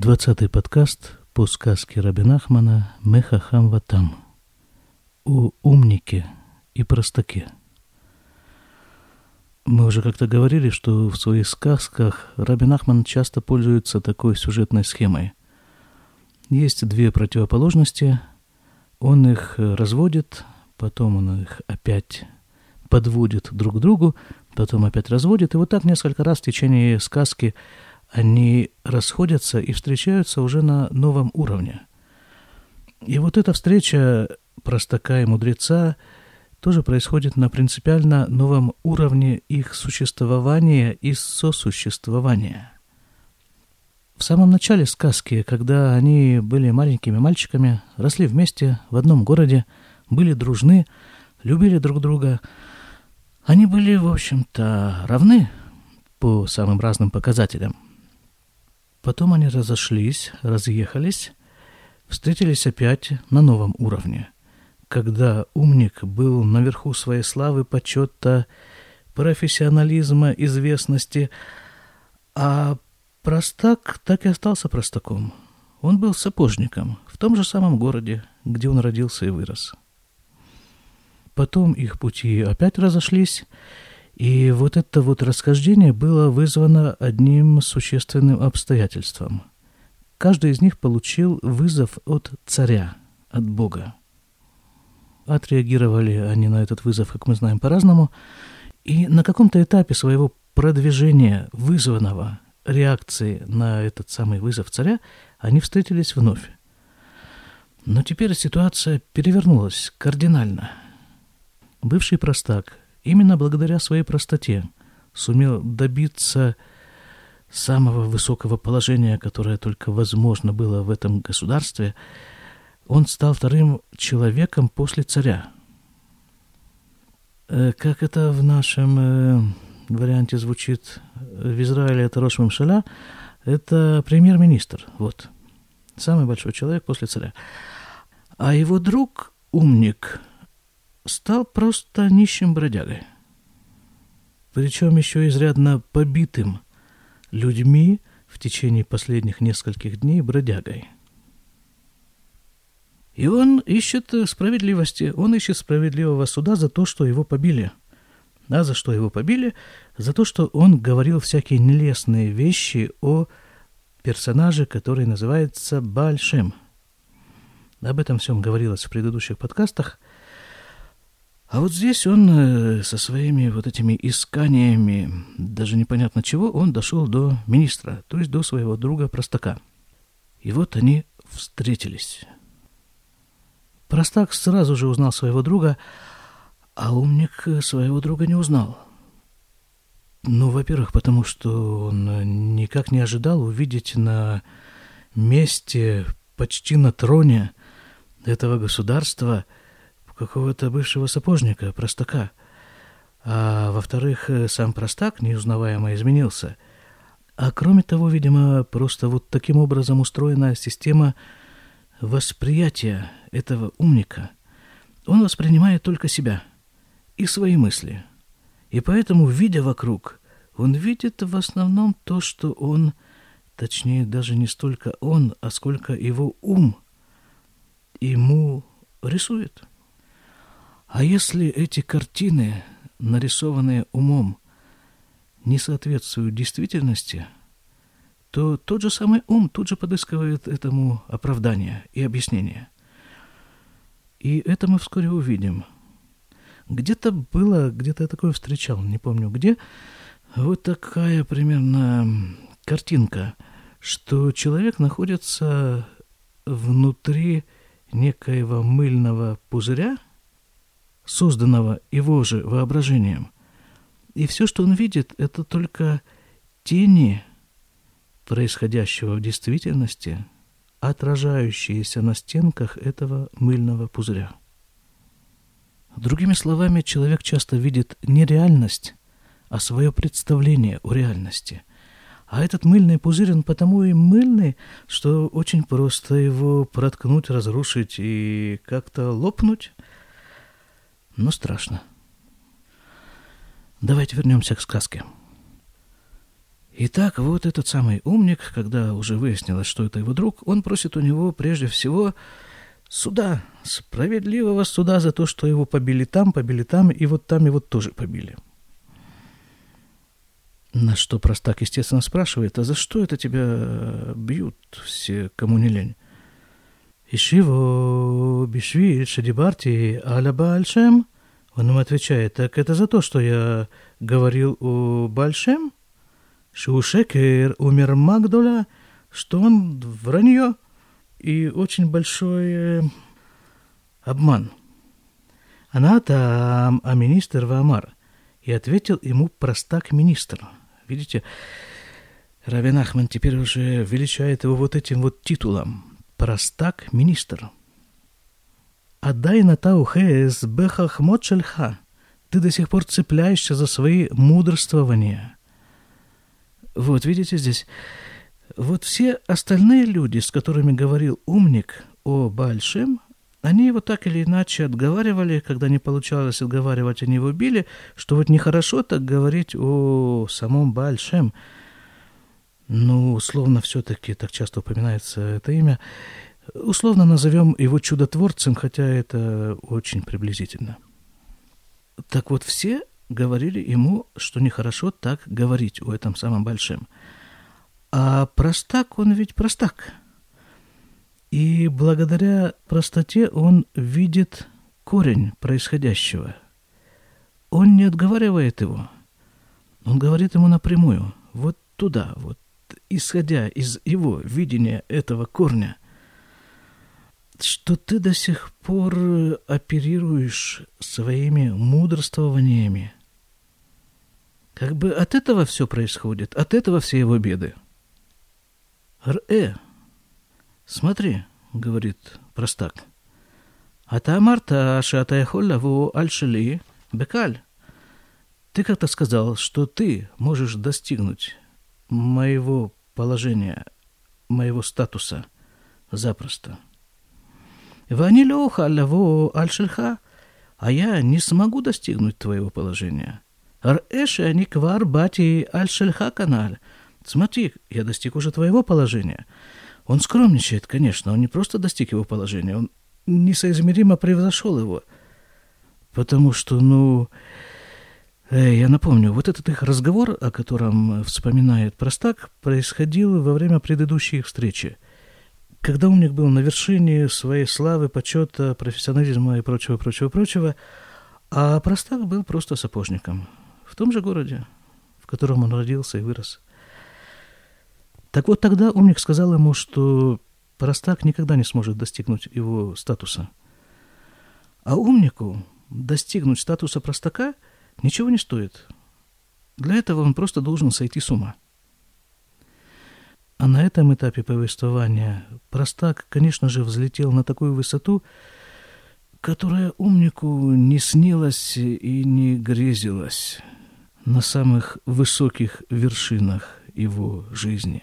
Двадцатый подкаст по сказке Рабинахмана «Мехахам Ватам» о умнике и простаке. Мы уже как-то говорили, что в своих сказках Рабинахман часто пользуется такой сюжетной схемой. Есть две противоположности, он их разводит, потом он их опять подводит друг к другу, потом опять разводит, и вот так несколько раз в течение сказки – они расходятся и встречаются уже на новом уровне. И вот эта встреча простака и мудреца тоже происходит на принципиально новом уровне их существования и сосуществования. В самом начале сказки, когда они были маленькими мальчиками, росли вместе в одном городе, были дружны, любили друг друга, они были, в общем-то, равны по самым разным показателям – Потом они разошлись, разъехались, встретились опять на новом уровне, когда умник был наверху своей славы, почета, профессионализма, известности, а простак так и остался простаком. Он был сапожником в том же самом городе, где он родился и вырос. Потом их пути опять разошлись, и вот это вот расхождение было вызвано одним существенным обстоятельством. Каждый из них получил вызов от царя, от Бога. Отреагировали они на этот вызов, как мы знаем, по-разному. И на каком-то этапе своего продвижения, вызванного реакции на этот самый вызов царя, они встретились вновь. Но теперь ситуация перевернулась кардинально. Бывший простак – именно благодаря своей простоте сумел добиться самого высокого положения, которое только возможно было в этом государстве, он стал вторым человеком после царя. Э, как это в нашем э, варианте звучит, в Израиле это Рош Мамшаля, это премьер-министр, вот, самый большой человек после царя. А его друг, умник, стал просто нищим бродягой. Причем еще изрядно побитым людьми в течение последних нескольких дней бродягой. И он ищет справедливости, он ищет справедливого суда за то, что его побили. А за что его побили? За то, что он говорил всякие нелестные вещи о персонаже, который называется Бальшем. Об этом всем говорилось в предыдущих подкастах – а вот здесь он э, со своими вот этими исканиями, даже непонятно чего, он дошел до министра, то есть до своего друга Простака. И вот они встретились. Простак сразу же узнал своего друга, а умник своего друга не узнал. Ну, во-первых, потому что он никак не ожидал увидеть на месте, почти на троне этого государства – какого-то бывшего сапожника, простака. А во-вторых, э, сам простак неузнаваемо изменился. А кроме того, видимо, просто вот таким образом устроена система восприятия этого умника. Он воспринимает только себя и свои мысли. И поэтому, видя вокруг, он видит в основном то, что он, точнее, даже не столько он, а сколько его ум ему рисует. А если эти картины, нарисованные умом, не соответствуют действительности, то тот же самый ум тут же подыскивает этому оправдание и объяснение. И это мы вскоре увидим. Где-то было, где-то я такое встречал, не помню где, вот такая примерно картинка, что человек находится внутри некоего мыльного пузыря – созданного его же воображением. И все, что он видит, это только тени происходящего в действительности, отражающиеся на стенках этого мыльного пузыря. Другими словами, человек часто видит не реальность, а свое представление о реальности. А этот мыльный пузырь, он потому и мыльный, что очень просто его проткнуть, разрушить и как-то лопнуть – но страшно. Давайте вернемся к сказке. Итак, вот этот самый умник, когда уже выяснилось, что это его друг, он просит у него прежде всего суда, справедливого суда за то, что его побили там, побили там, и вот там его тоже побили. На что простак, естественно, спрашивает, а за что это тебя бьют все, кому не лень? Ишиво бишвиль шадибарти аля бальшем? Он ему отвечает, так это за то, что я говорил о Бальшем? Шушекер умер Магдуля, что он вранье и очень большой э, обман. Она там, а министр Вамар. И ответил ему простак министр. Видите, Равин Ахман теперь уже величает его вот этим вот титулом. Простак министр. Отдай на таухес бехах мочельха. Ты до сих пор цепляешься за свои мудрствования. Вот, видите здесь вот все остальные люди, с которыми говорил умник о Большем, они его так или иначе отговаривали, когда не получалось отговаривать, они его били, что вот нехорошо так говорить о самом Большем. Ну, условно, все-таки так часто упоминается это имя. Условно назовем его чудотворцем, хотя это очень приблизительно. Так вот, все говорили ему, что нехорошо так говорить о этом самом Большем. А простак, он ведь простак. И благодаря простоте он видит корень происходящего. Он не отговаривает его. Он говорит ему напрямую, вот туда, вот исходя из его видения этого корня, что ты до сих пор э, оперируешь своими мудрствованиями. Как бы от этого все происходит, от этого все его беды. Р.э. Смотри, говорит простак. Ата Атамарта шатаяхоллаву альшили бекаль. Ты как-то сказал, что ты можешь достигнуть моего положения, моего статуса запросто. Вани леха лаво аль а я не смогу достигнуть твоего положения. Ар-эши они квар бати аль каналь. Смотри, я достиг уже твоего положения. Он скромничает, конечно, он не просто достиг его положения, он несоизмеримо превзошел его. Потому что, ну, я напомню, вот этот их разговор, о котором вспоминает Простак, происходил во время предыдущей их встречи. Когда умник был на вершине своей славы, почета, профессионализма и прочего, прочего, прочего, а Простак был просто сапожником в том же городе, в котором он родился и вырос. Так вот тогда умник сказал ему, что простак никогда не сможет достигнуть его статуса. А умнику достигнуть статуса простака ничего не стоит. Для этого он просто должен сойти с ума. А на этом этапе повествования простак, конечно же, взлетел на такую высоту, которая умнику не снилась и не грезилась на самых высоких вершинах его жизни.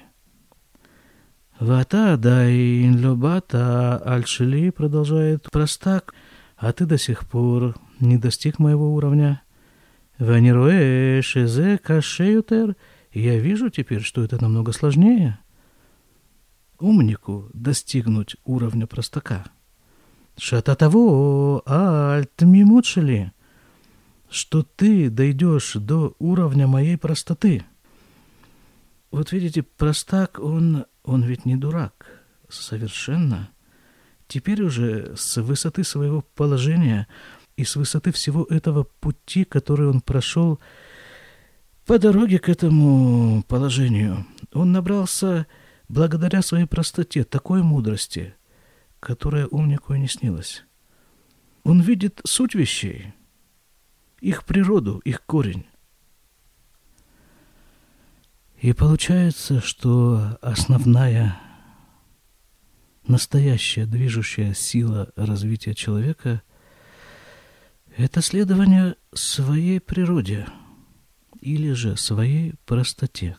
«Вата дайн любата альшили», продолжает простак, «а ты до сих пор не достиг моего уровня». «Ванируэ шезе кашеютер», я вижу теперь, что это намного сложнее. Умнику достигнуть уровня простака. Шата того альт мимучили, что ты дойдешь до уровня моей простоты. Вот видите, простак, он он ведь не дурак. Совершенно. Теперь уже с высоты своего положения и с высоты всего этого пути, который он прошел по дороге к этому положению, он набрался благодаря своей простоте, такой мудрости, которая умнику и не снилась. Он видит суть вещей, их природу, их корень. И получается, что основная, настоящая движущая сила развития человека – это следование своей природе или же своей простоте.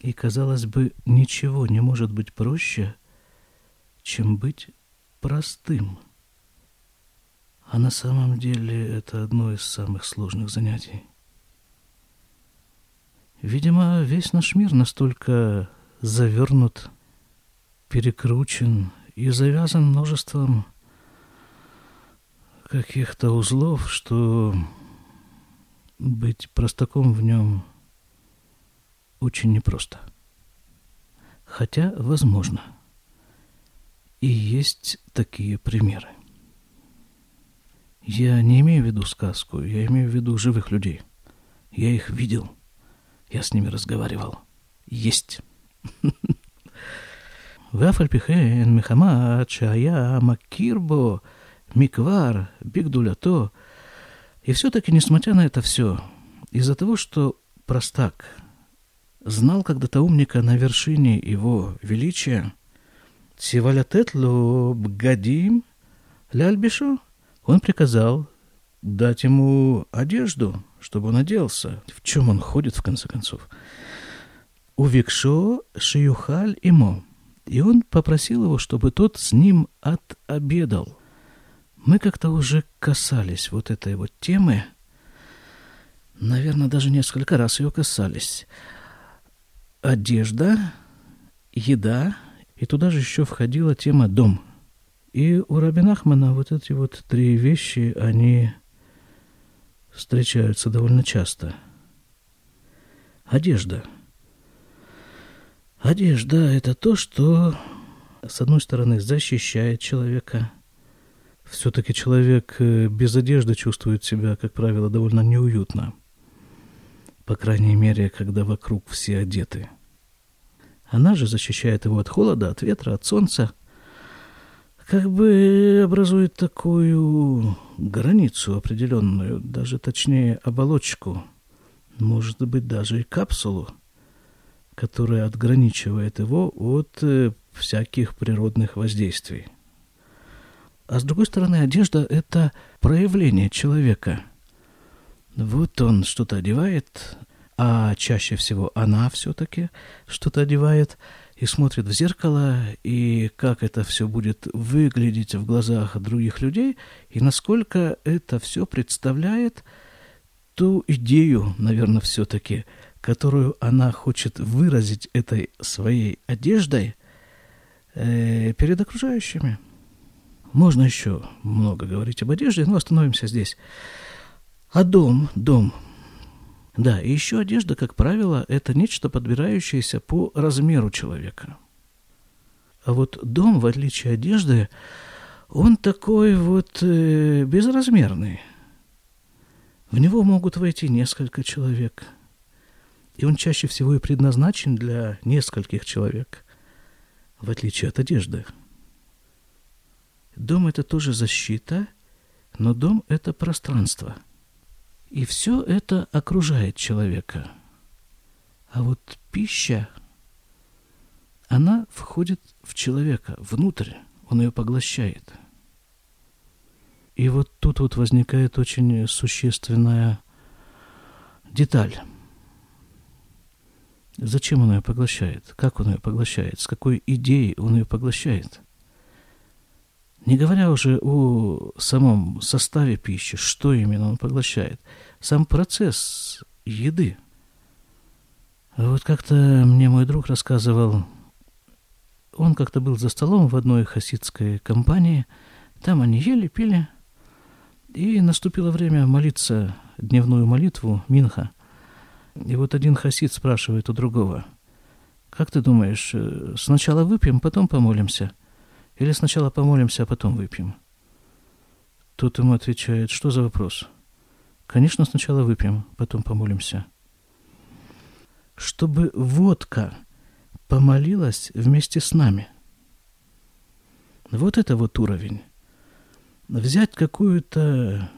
И, казалось бы, ничего не может быть проще, чем быть простым. А на самом деле это одно из самых сложных занятий. Видимо, весь наш мир настолько завернут, перекручен и завязан множеством каких-то узлов, что быть простаком в нем очень непросто. Хотя возможно. И есть такие примеры. Я не имею в виду сказку, я имею в виду живых людей. Я их видел. Я с ними разговаривал. Есть. ואף על פי כן, מחמת שהיה מכיר בו Миквар, Бигдулято. И все-таки, несмотря на это все, из-за того, что простак знал когда-то умника на вершине его величия, Сивалятетлу бгадим ляльбишу, он приказал дать ему одежду, чтобы он оделся. В чем он ходит, в конце концов? Увикшо шиюхаль ему. И он попросил его, чтобы тот с ним отобедал. Мы как-то уже касались вот этой вот темы. Наверное, даже несколько раз ее касались. Одежда, еда, и туда же еще входила тема «дом». И у Рабин Ахмана вот эти вот три вещи, они встречаются довольно часто. Одежда. Одежда – это то, что, с одной стороны, защищает человека. Все-таки человек э, без одежды чувствует себя, как правило, довольно неуютно. По крайней мере, когда вокруг все одеты. Она же защищает его от холода, от ветра, от солнца – как бы образует такую границу определенную, даже точнее оболочку, может быть даже и капсулу, которая отграничивает его от э, всяких природных воздействий. А с другой стороны, одежда – это проявление человека. Вот он что-то одевает, а чаще всего она все-таки что-то одевает – и смотрит в зеркало, и как это все будет выглядеть в глазах других людей, и насколько это все представляет ту идею, наверное, все-таки, которую она хочет выразить этой своей одеждой э, перед окружающими. Можно еще много говорить об одежде, но остановимся здесь. А дом, дом, да, и еще одежда, как правило, это нечто подбирающееся по размеру человека. А вот дом, в отличие от одежды, он такой вот э, безразмерный. В него могут войти несколько человек. И он чаще всего и предназначен для нескольких человек, в отличие от одежды. Дом – это тоже защита, но дом – это пространство – и все это окружает человека. А вот пища, она входит в человека, внутрь, он ее поглощает. И вот тут вот возникает очень существенная деталь. Зачем он ее поглощает? Как он ее поглощает? С какой идеей он ее поглощает? Не говоря уже о самом составе пищи, что именно он поглощает, сам процесс еды. Вот как-то мне мой друг рассказывал, он как-то был за столом в одной хасидской компании, там они ели, пили, и наступило время молиться дневную молитву Минха. И вот один хасид спрашивает у другого, как ты думаешь, э, сначала выпьем, потом помолимся – или сначала помолимся, а потом выпьем? Тот ему отвечает, что за вопрос? Конечно, сначала выпьем, потом помолимся. Чтобы водка помолилась вместе с нами. Вот это вот уровень. Взять какую-то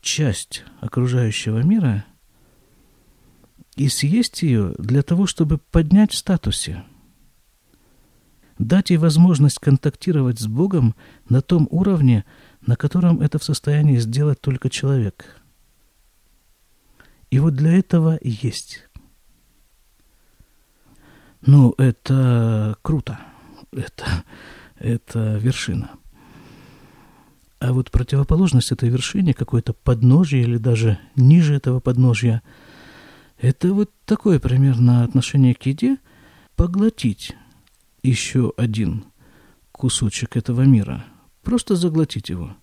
часть окружающего мира и съесть ее для того, чтобы поднять в статусе – дать ей возможность контактировать с Богом на том уровне, на котором это в состоянии сделать только человек. И вот для этого есть. Ну, это круто. Это, это вершина. А вот противоположность этой вершине, какое-то подножие или даже ниже этого подножья, Это вот такое примерно отношение к еде – поглотить еще один кусочек этого мира, просто заглотить его.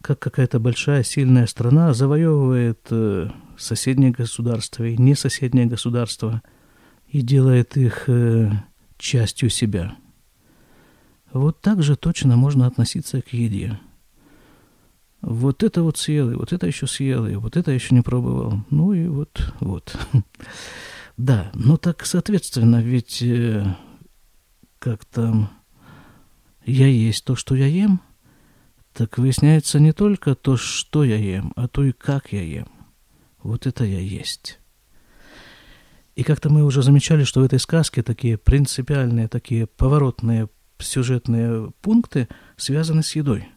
Как какая-то большая сильная страна завоевывает э, соседние государства и не соседние государства и делает их э, частью себя. Вот так же точно можно относиться к еде. Вот это вот съел, и вот это еще съел, и вот это еще не пробовал. Ну и вот, вот. Да, ну так, соответственно, ведь э, как там я есть то, что я ем, так выясняется не только то, что я ем, а то и как я ем. Вот это я есть. И как-то мы уже замечали, что в этой сказке такие принципиальные, такие поворотные сюжетные пункты связаны с едой.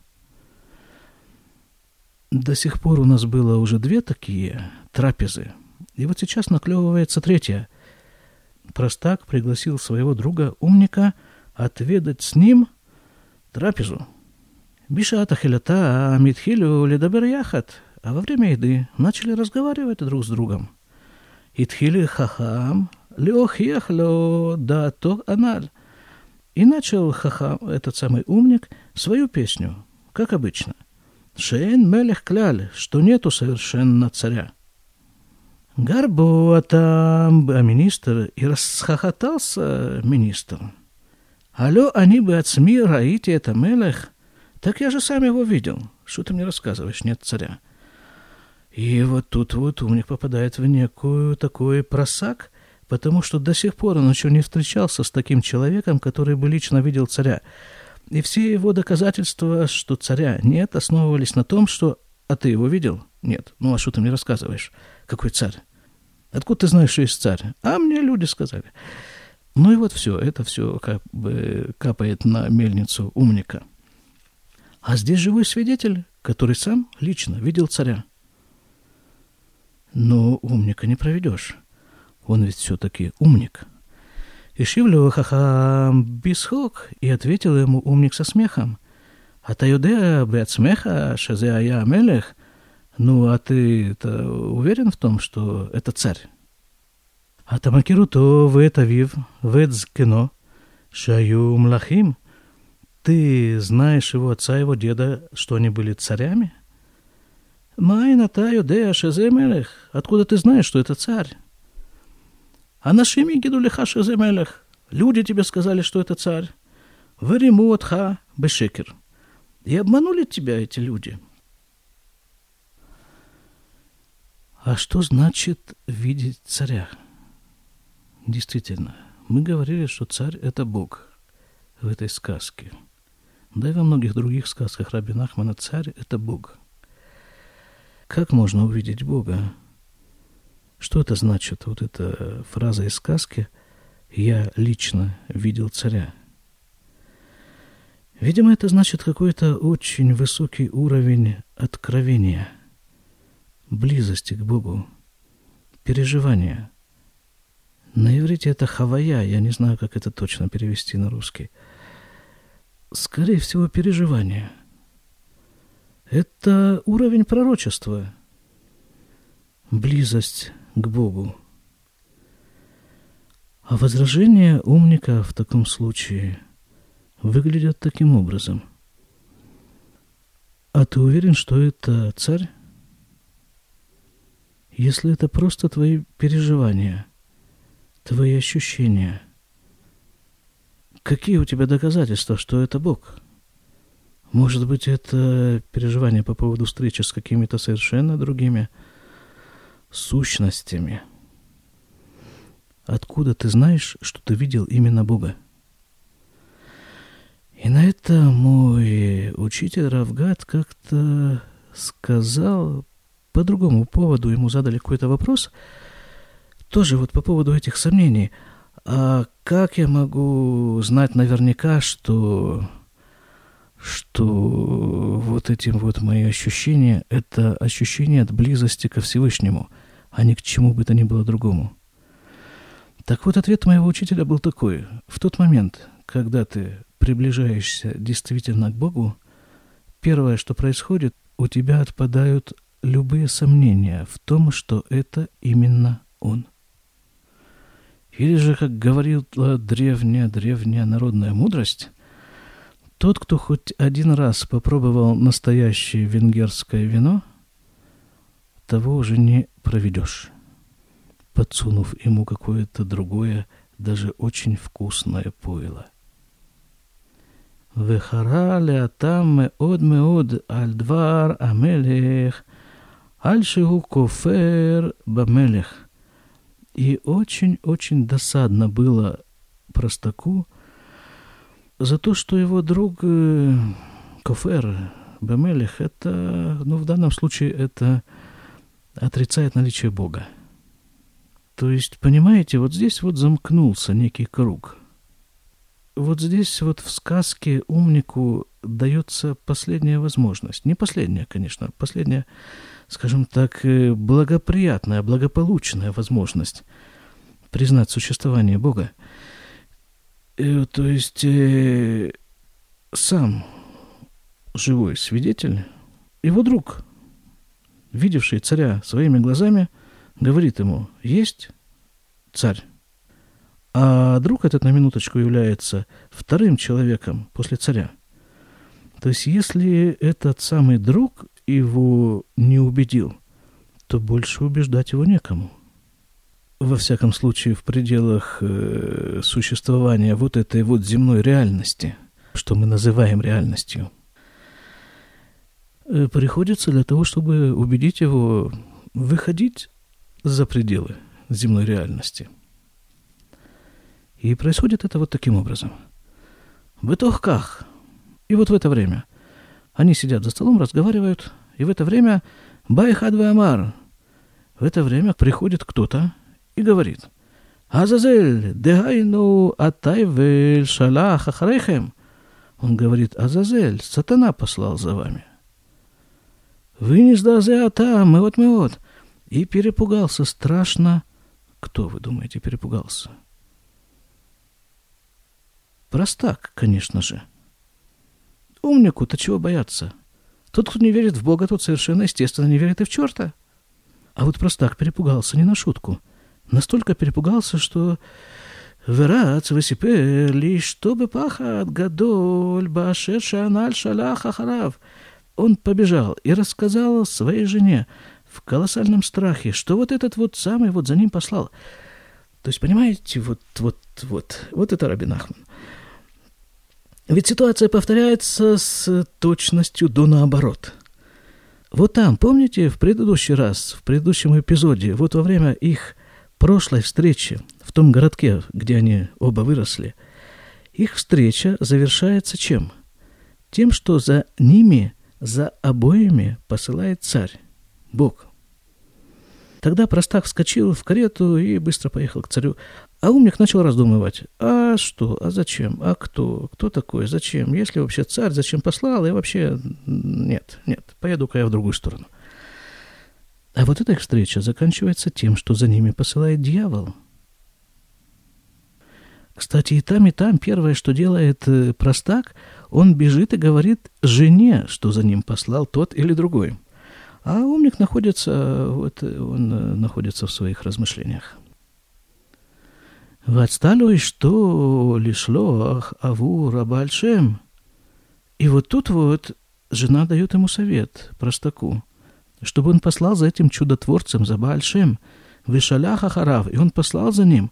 До сих пор у нас было уже две такие трапезы. И вот сейчас наклевывается третья. Простак пригласил своего друга-умника отведать с ним трапезу. Бишата хилята Митхилю ледабер яхат, а во время еды начали разговаривать друг с другом. Итхили хахам леохех ло да то аналь. И начал Хахам, этот самый умник, свою песню, как обычно. Шейн мелех кляль, что нету совершенно царя. Гарбо там, а министр, и расхохотался министр. Алло, они бы от СМИ раите это мелех. Так я же сам его видел. Что ты мне рассказываешь, нет царя? И вот тут вот умник попадает в некую такой просак, потому что до сих пор он еще не встречался с таким человеком, который бы лично видел царя. И все его доказательства, что царя нет, основывались на том, что «А ты его видел?» «Нет». «Ну, а что ты мне рассказываешь? Какой царь? Откуда ты знаешь, что есть царь? А мне люди сказали. Ну и вот все, это все как бы капает на мельницу умника. А здесь живой свидетель, который сам лично видел царя. Но умника не проведешь. Он ведь все-таки умник. Ишивлю хахам бисхок, и ответил ему умник со смехом. а Атаюдея бет смеха шазеая мелех – ну, а ты уверен в том, что это царь? А Тамакиру вет авив, вет кино, шаю млахим. Ты знаешь его отца, его деда, что они были царями? Майна таю дея шеземелех. Откуда ты знаешь, что это царь? А наши нашими гидулиха шеземелех. Люди тебе сказали, что это царь. Вериму отха бешекер. И обманули тебя эти люди – А что значит видеть царя? Действительно, мы говорили, что царь – это Бог в этой сказке. Да и во многих других сказках Раби Нахмана царь – это Бог – как можно увидеть Бога? Что это значит, вот эта фраза из сказки «Я лично видел царя»? Видимо, это значит какой-то очень высокий уровень откровения, близости к Богу, переживания. На иврите это хавая, я не знаю, как это точно перевести на русский. Скорее всего, переживание – это уровень пророчества, близость к Богу. А возражения умника в таком случае выглядят таким образом. А ты уверен, что это царь? Если это просто твои переживания, твои ощущения, какие у тебя доказательства, что это Бог? Может быть, это переживание по поводу встречи с какими-то совершенно другими сущностями. Откуда ты знаешь, что ты видел именно Бога? И на это мой учитель Равгат как-то сказал по другому поводу, ему задали какой-то вопрос, тоже вот по поводу этих сомнений. А как я могу знать наверняка, что что вот эти вот мои ощущения – это ощущение от близости ко Всевышнему, а не к чему бы то ни было другому. Так вот, ответ моего учителя был такой. В тот момент, когда ты приближаешься действительно к Богу, первое, что происходит, у тебя отпадают любые сомнения в том, что это именно он. Или же, как говорила древняя-древняя народная мудрость, тот, кто хоть один раз попробовал настоящее венгерское вино, того уже не проведешь, подсунув ему какое-то другое, даже очень вкусное пойло. Вехара леатам меод меод альдвар амелех Альшигу кофер бамелех. И очень-очень досадно было простаку за то, что его друг э, кофер бамелех, это, ну, в данном случае это отрицает наличие Бога. То есть, понимаете, вот здесь вот замкнулся некий круг. Вот здесь вот в сказке умнику дается последняя возможность. Не последняя, конечно, последняя скажем так, э, благоприятная, благополучная возможность признать существование Бога. Э, то есть э, сам живой свидетель, его друг, видевший царя своими глазами, говорит ему, есть царь. А друг этот на минуточку является вторым человеком после царя. То есть если этот самый друг его не убедил, то больше убеждать его некому. Во всяком случае, в пределах э, существования вот этой вот земной реальности, что мы называем реальностью, э, приходится для того, чтобы убедить его выходить за пределы земной реальности – и происходит это вот таким образом. В итогах. И вот в это время они сидят за столом, разговаривают, и в это время Байхадва Амар. В это время приходит кто-то и говорит, Азазель, дегайну атайвель шалах ахарехем. Он говорит, Азазель, сатана послал за вами. Вы не сдазе атам, мы вот мы вот. И перепугался страшно. Кто, вы думаете, перепугался? — Простак, конечно же. Умнику-то чего бояться? Тот, кто не верит в Бога, тот совершенно естественно не верит и в черта. А вот простак перепугался не на шутку. Настолько перепугался, что ורץ וסיפר לי что בפחד גדול באשר שענל שלח אחריו. Он побежал и рассказал своей жене в колоссальном страхе, что вот этот вот самый вот за ним послал. То есть, понимаете, вот, вот, вот, вот это Рабин Ахман. Ведь ситуация повторяется с точностью до наоборот. Вот там, помните, в предыдущий раз, в предыдущем эпизоде, вот во время их прошлой встречи в том городке, где они оба выросли, их встреча завершается чем? Тем, что за ними, за обоими посылает царь, Бог. Тогда простак вскочил в карету и быстро поехал к царю. А умник начал раздумывать. А что? А зачем? А кто? Кто такой? Зачем? Если вообще царь, зачем послал? И вообще нет, нет, поеду-ка я в другую сторону. А вот эта их встреча заканчивается тем, что за ними посылает дьявол. Кстати, и там, и там первое, что делает э, простак, он бежит и говорит жене, что за ним послал тот или другой. А умник находится, вот он э, находится в своих размышлениях. Вацталу что лишлох аву рабальшем. И вот тут вот жена дает ему совет, простаку, чтобы он послал за этим чудотворцем, за Баальшем, вышалях Ахарав, и он послал за ним.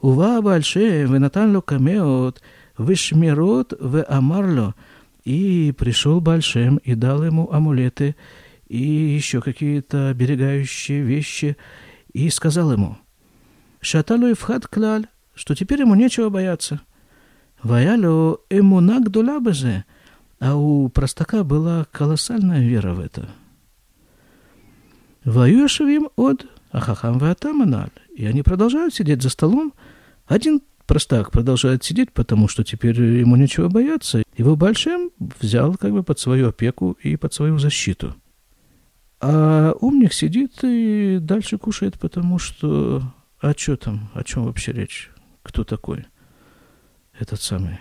Ува Баальшем, венатан камеот, вышмирот, в амарло. И пришел Баальшем и дал ему амулеты и еще какие-то оберегающие вещи, и сказал ему – Шаталу и вхад клаль, что теперь ему нечего бояться. Ваялю эмуна гдулабезе, а у простака была колоссальная вера в это. Ваюшевим от ахахам ватаманаль. И они продолжают сидеть за столом. Один простак продолжает сидеть, потому что теперь ему нечего бояться. Его большим взял как бы под свою опеку и под свою защиту. А умник сидит и дальше кушает, потому что а что там? О чем вообще речь? Кто такой? Этот самый,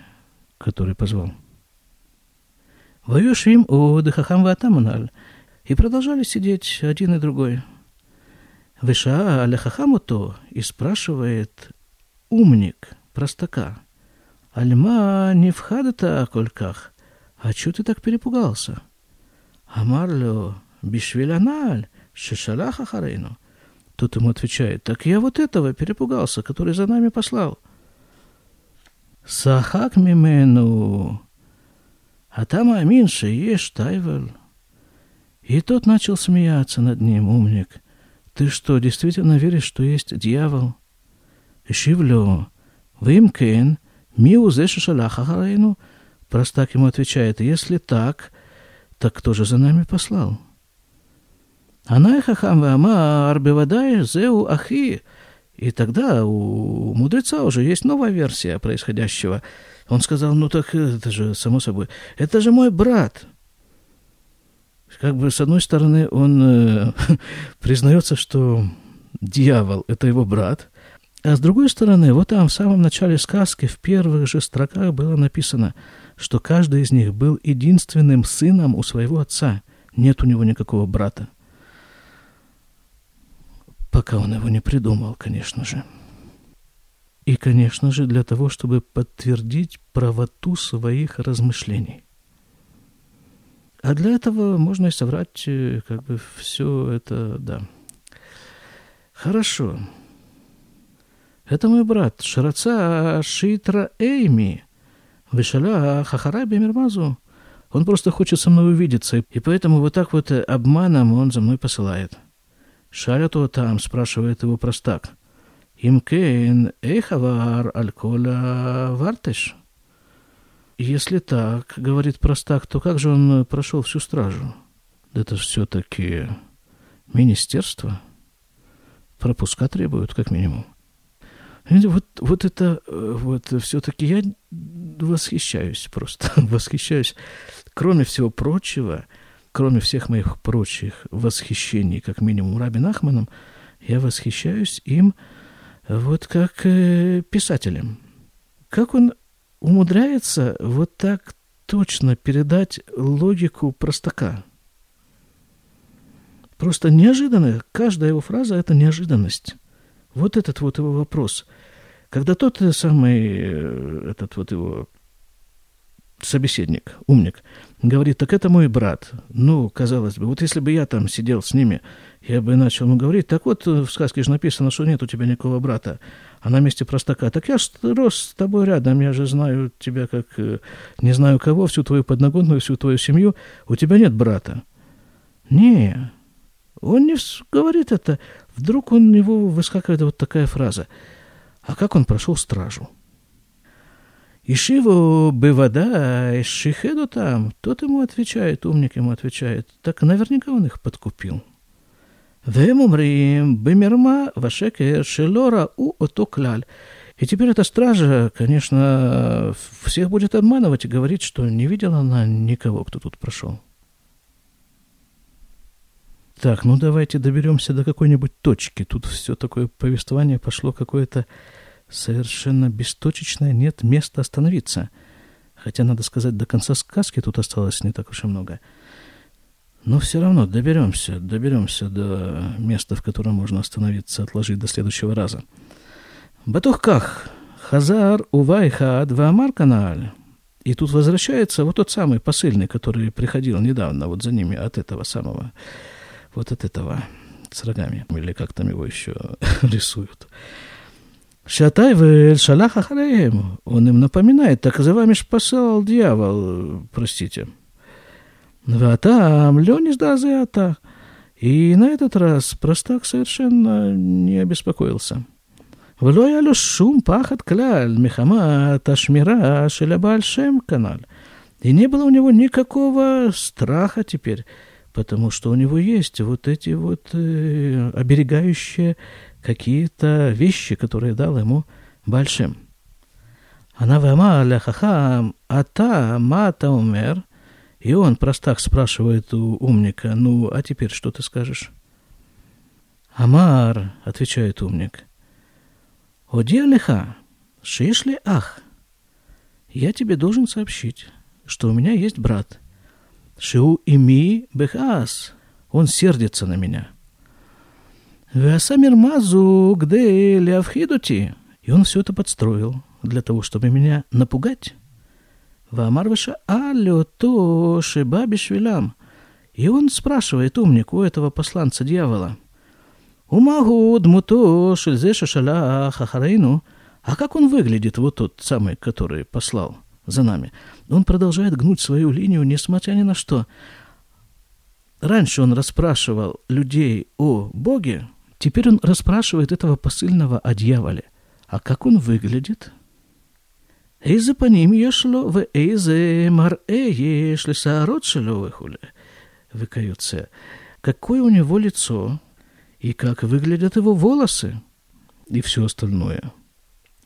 который позвал. Воюшим у Дехахам Ватаманаль. И продолжали сидеть один и другой. Выша аляхахамуто и спрашивает умник, простака, Альма не вхадата кольках, а чё ты так перепугался? Амарлю бишвиляналь, шишалаха харейну. Тут ему отвечает, так я вот этого перепугался, который за нами послал. Сахак мимену, а там аминша ешь тайвел. И тот начал смеяться над ним, умник. Ты что, действительно веришь, что есть дьявол? Шивлю, вимкен, миузе шашалаха харейну. Простак ему отвечает, если так, так кто же за нами послал? Анай хахам вама арбевадай зеу ахи. И тогда у мудреца уже есть новая версия происходящего. Он сказал, ну так это же, само собой, это же мой брат. Как бы, с одной стороны, он э, признается, что дьявол – это его брат, а с другой стороны, вот там, в самом начале сказки, в первых же строках было написано, что каждый из них был единственным сыном у своего отца. Нет у него никакого брата – пока он его не придумал, конечно же. И, конечно же, для того, чтобы подтвердить правоту своих размышлений. А для этого можно и соврать, э, как бы все это, да. Хорошо. Это мой брат Шараца Шитра Эйми. Вышаля Хахараби Мирмазу. Он просто хочет со мной увидеться, и поэтому вот так вот обманом он за мной посылает. Шарят его там, спрашивает его простак. Имкен эхавар альколя вартеш. Если так, говорит простак, то как же он прошел всю стражу? Это все-таки министерство. Пропуска требуют, как минимум. Вот, вот это, вот все-таки я восхищаюсь просто, восхищаюсь. Кроме всего прочего, кроме всех моих прочих восхищений, как минимум Рабин Ахманом, я восхищаюсь им вот как э, писателем. Как он умудряется вот так точно передать логику простака. Просто неожиданно. Каждая его фраза – это неожиданность. Вот этот вот его вопрос. Когда тот самый, э, этот вот его собеседник, умник, говорит, так это мой брат. Ну, казалось бы, вот если бы я там сидел с ними, я бы начал ему говорить, так вот в сказке же написано, что нет у тебя никакого брата, а на месте простака, так я рос с тобой рядом, я же знаю тебя как э, не знаю кого, всю твою подноготную, всю твою семью, у тебя нет брата. Не, он не говорит это, вдруг у него выскакивает вот такая фраза, а как он прошел стражу? Ишиву бывада, шихеду там. Тот ему отвечает, умник ему отвечает. Так наверняка он их подкупил. Вем умрим, бемерма, вашекер, шелора, у ото кляль. И теперь эта стража, конечно, всех будет обманывать и говорить, что не видела она никого, кто тут прошел. Так, ну давайте доберемся до какой-нибудь точки. Тут все такое повествование пошло какое-то совершенно бесточечная, нет места остановиться. Хотя, надо сказать, до конца сказки тут осталось не так уж и много. Но все равно доберемся, доберемся до места, в котором можно остановиться, отложить до следующего раза. Батухках, Хазар, Увайха, Дваамар каналь. И тут возвращается вот тот самый посыльный, который приходил недавно вот за ними от этого самого, вот от этого с рогами, или как там его еще рисуют. Шатай шалах ахареем. Он им напоминает, так за вами ж посылал дьявол, простите. Ватам Ленис дазеата. И на этот раз простак совершенно не обеспокоился. ולא היה לו שום פחד כלל מחמת השמירה של הבעל שם канал. И не было у него никакого страха теперь, потому что у него есть вот эти вот э, оберегающие какие-то вещи, которые дал ему Большим. Она вама а та мата умер. И он, простак, спрашивает у умника, ну, а теперь что ты скажешь? Амар, отвечает умник, Одия лиха, шишли ах. Я тебе должен сообщить, что у меня есть брат. Шиу ими бехас. Он сердится на меня. Веасамир мазу, где лявхидути. И он все это подстроил для того, чтобы меня напугать. Вамарваша алло то шибаби швилям. И он спрашивает умник у этого посланца дьявола. Умагу дмуто шельзеша шалах ахарейну. А как он выглядит, вот тот самый, который послал за нами? Он продолжает гнуть свою линию, несмотря ни на что. Раньше он расспрашивал людей о Боге, Теперь он расспрашивает этого посыльного о дьяволе. А как он выглядит? Эйзе по ним ешло, в эйзе мар э ешли саарот выхули. Выкаются. Какое у него лицо и как выглядят его волосы и все остальное.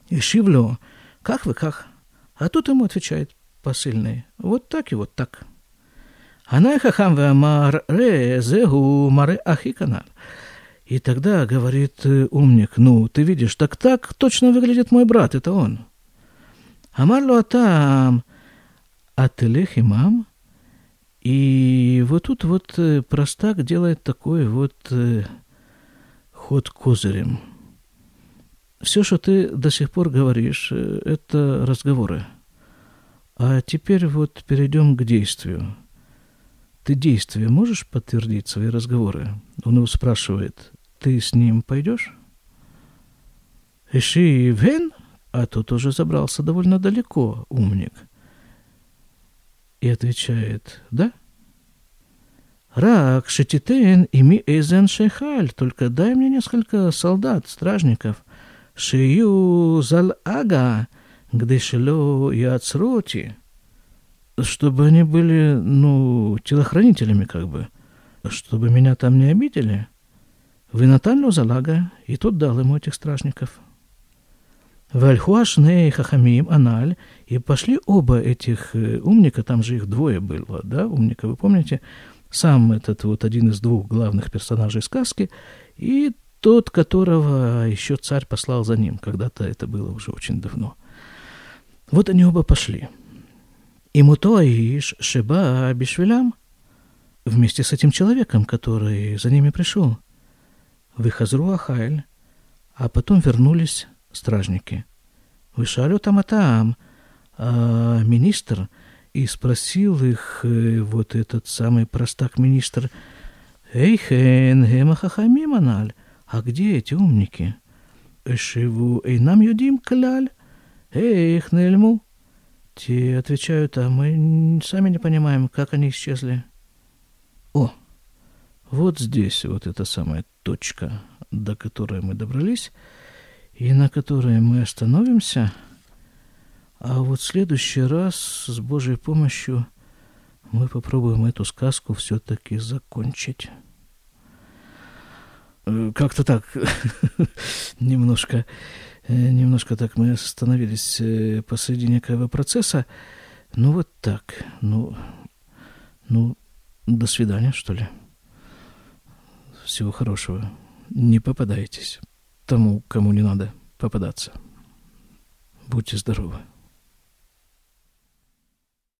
И Шивло, как вы, как? А тут ему отвечает посыльный, вот так и вот так. Анай хахам ве амар э зегу маре ахиканал. И тогда говорит э, умник, ну, ты видишь, так так точно выглядит мой брат, это он. Амарлу атам ателех имам. И вот тут вот э, простак делает такой вот э, ход козырем. Все, что ты до сих пор говоришь, это разговоры. А теперь вот перейдем к действию. Ты действие можешь подтвердить свои разговоры? Он его спрашивает, ты с ним пойдешь? Иши Вен, а тот уже забрался довольно далеко, умник. И отвечает, да? Рак, шетитен, ими эзен шехаль, только дай мне несколько солдат, стражников. Шию зал ага, где шело и ацроти. Чтобы они были, ну, телохранителями как бы. Чтобы меня там не обидели. Винаталь залага, и тот дал ему этих стражников. Вальхуашне и Хахамим, Аналь, и пошли оба этих э, умника, там же их двое было, да, умника, вы помните, сам этот вот один из двух главных персонажей сказки, и тот, которого еще царь послал за ним, когда-то это было уже очень давно. Вот они оба пошли. И Мутоиш Шеба Бишвилям вместе с этим человеком, который за ними пришел. Выхазру Ахайль, а потом вернулись стражники. Вышарю там а там, а министр, и спросил их э, вот этот самый простак-министр, «Эйхен, гемахахамим аналь, а где эти умники?» «Эшиву эйнам юдим кляль, эйх нельму». Те отвечают, а мы сами не понимаем, как они исчезли. О, вот здесь вот эта самая точка, до которой мы добрались, и на которой мы остановимся. А вот в следующий раз с Божьей помощью мы попробуем эту сказку все-таки закончить. Э, как-то так, немножко, э, немножко так мы остановились э, посреди некоего процесса. Ну вот так, ну, ну, до свидания, что ли. Всего хорошего. Не попадайтесь тому, кому не надо попадаться. Будьте здоровы.